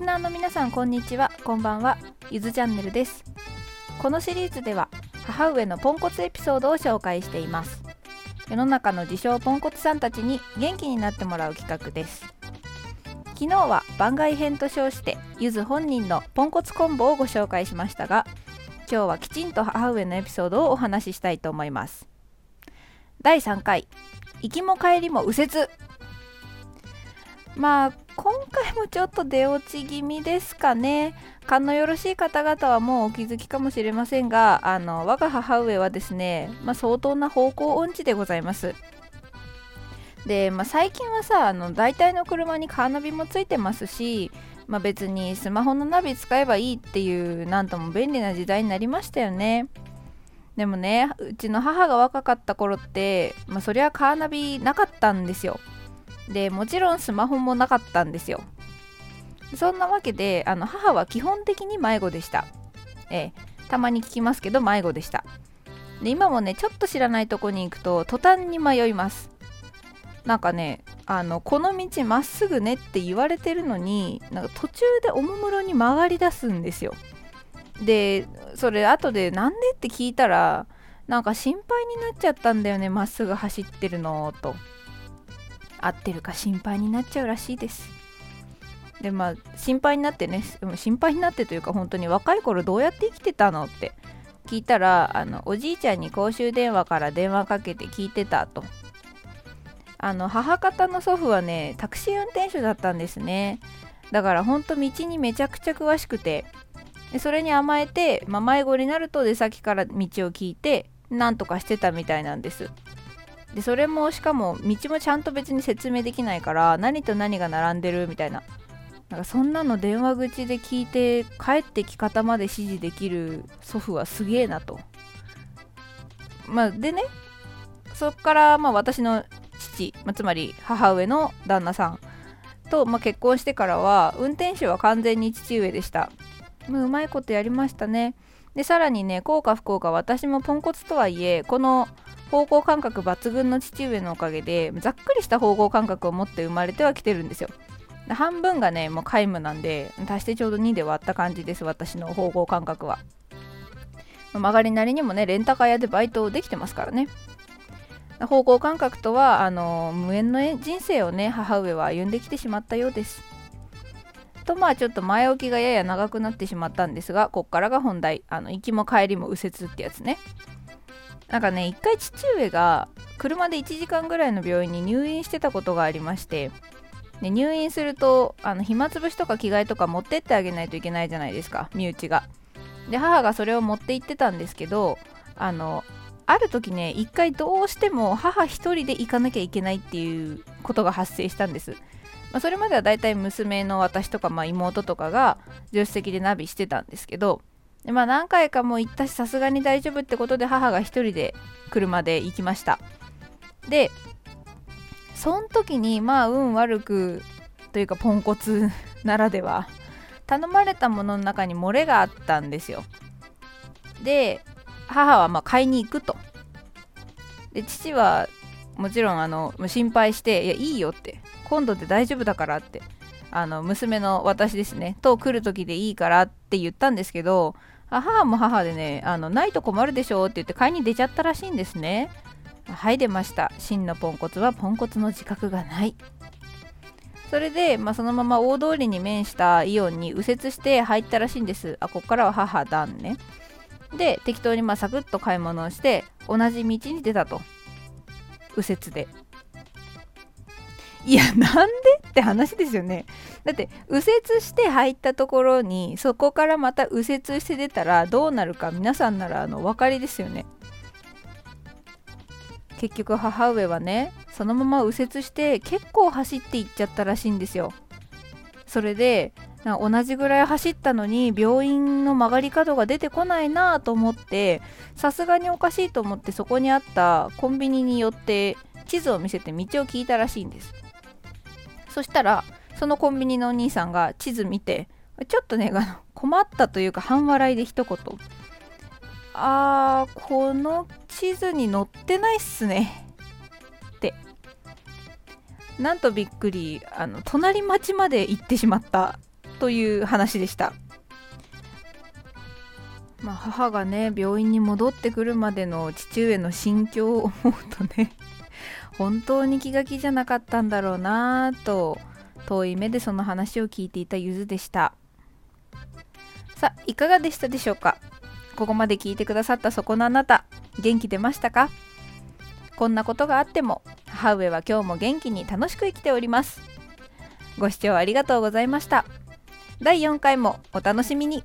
スナーの皆さんこんにちは。こんばんは。ゆずチャンネルです。このシリーズでは母上のポンコツエピソードを紹介しています。世の中の自称ポンコツさんたちに元気になってもらう企画です。昨日は番外編と称してゆず本人のポンコツコンボをご紹介しましたが今日はきちんと母上のエピソードをお話ししたいと思います。第3回行きも帰りも右折まあ今回もちょっと出落ち気味ですかね。勘のよろしい方々はもうお気づきかもしれませんがあの我が母上はですね、まあ、相当な方向音痴でございます。で、まあ、最近はさあの大体の車にカーナビもついてますし、まあ、別にスマホのナビ使えばいいっていうなんとも便利な時代になりましたよね。でもねうちの母が若かった頃って、まあ、そりゃカーナビなかったんですよ。でもちろんスマホもなかったんですよ。そんなわけであの母は基本的に迷子でした。ええ。たまに聞きますけど迷子でした。で今もねちょっと知らないとこに行くと途端に迷います。なんかねあのこの道まっすぐねって言われてるのになんか途中でおもむろに曲がり出すんですよ。でそれ後でなんでって聞いたらなんか心配になっちゃったんだよねまっすぐ走ってるのと。合ってるか心配になっちゃうらしいです。でまあ心配になってね心配になってというか本当に若い頃どうやって生きてたのって聞いたらあのおじいちゃんに公衆電話から電話かけて聞いてたと。あの母方の祖父はねタクシー運転手だったんですね。だからほんと道にめちゃくちゃ詳しくて。でそれに甘えて、まあ、迷子になると出先から道を聞いてなんとかしてたみたいなんです。でそれもしかも道もちゃんと別に説明できないから何と何が並んでるみたいな。なんかそんなの電話口で聞いて帰ってき方まで指示できる祖父はすげえなと。まあでねそっからまあ私の父、まあ、つまり母上の旦那さんと、まあ、結婚してからは運転手は完全に父上でした、まあ、うまいことやりましたね。でさらにね幸か不幸か私もポンコツとはいえこの方向感覚抜群の父上のおかげでざっくりした方向感覚を持って生まれてはきてるんですよ。半分がねもう皆無なんで足してちょうど2で割った感じです私の方向感覚は。曲がりなりにもねレンタカー屋でバイトできてますからね。方向感覚とはあの無縁の人生をね母上は歩んできてしまったようです。とまあちょっと前置きがやや長くなってしまったんですがこっからが本題。あの行きも帰りも右折ってやつね。なんかね一回父上が車で1時間ぐらいの病院に入院してたことがありましてで入院するとあの暇つぶしとか着替えとか持ってってあげないといけないじゃないですか身内が。で母がそれを持って行ってたんですけどあのある時ね一回どうしても母一人で行かなきゃいけないっていうことが発生したんです、まあ、それまではだいたい娘の私とか、まあ、妹とかが助手席でナビしてたんですけどでまあ何回かも行ったしさすがに大丈夫ってことで母が一人で車で行きました。でそん時にまあ運悪くというかポンコツならでは頼まれたものの中に漏れがあったんですよ。で母はま買いに行くと。で父はもちろんあの心配して「いやいいよ」って。今度で大丈夫だからって。あの娘の私ですね。と来る時でいいからって言ったんですけど母も母でねあのないと困るでしょうって言って買いに出ちゃったらしいんですね。はい出ました。真のポンコツはポンコツの自覚がない。それで、まあ、そのまま大通りに面したイオンに右折して入ったらしいんです。あこっからは母だんね。で適当にまあサクッと買い物をして同じ道に出たと。右折で。いやなんでって話ですよね。だって右折して入ったところにそこからまた右折して出たらどうなるか皆さんならあのお分かりですよね。結局母上はねそのまま右折して結構走っていっちゃったらしいんですよ。それで同じぐらい走ったのに病院の曲がり角が出てこないなと思ってさすがにおかしいと思ってそこにあったコンビニに寄って地図を見せて道を聞いたらしいんです。そしたらそのコンビニのお兄さんが地図見てちょっとね困ったというか半笑いで一言。あーこの地図に載ってないっすね。って。なんとびっくりあの隣町まで行ってしまった。という話でした。まあ母がね病院に戻ってくるまでの父上の心境を思うとね。本当に気が気じゃなかったんだろうなぁと遠い目でその話を聞いていたゆずでした。さあいかがでしたでしょうか？ここまで聞いてくださったそこのあなた。元気出ましたか？こんなことがあっても母上は今日も元気に楽しく生きております。ご視聴ありがとうございました。第4回もお楽しみに。